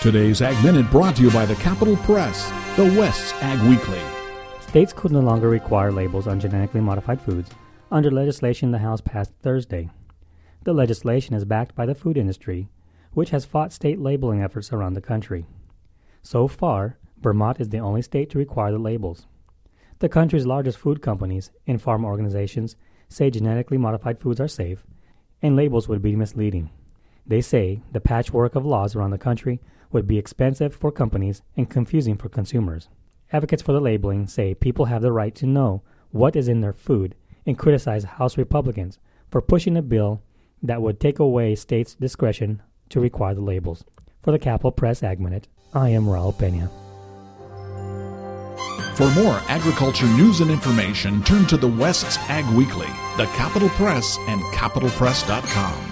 Today's Ag Minute brought to you by the Capital Press, the West's Ag Weekly. States could no longer require labels on genetically modified foods under legislation the House passed Thursday. The legislation is backed by the food industry, which has fought state labeling efforts around the country. So far, Vermont is the only state to require the labels. The country's largest food companies and farm organizations say genetically modified foods are safe, and labels would be misleading. They say the patchwork of laws around the country would be expensive for companies and confusing for consumers. Advocates for the labeling say people have the right to know what is in their food and criticize House Republicans for pushing a bill that would take away states' discretion to require the labels. For the Capital Press Ag Minute, I am Raul Pena. For more agriculture news and information, turn to the West's Ag Weekly, the Capital Press, and capitalpress.com.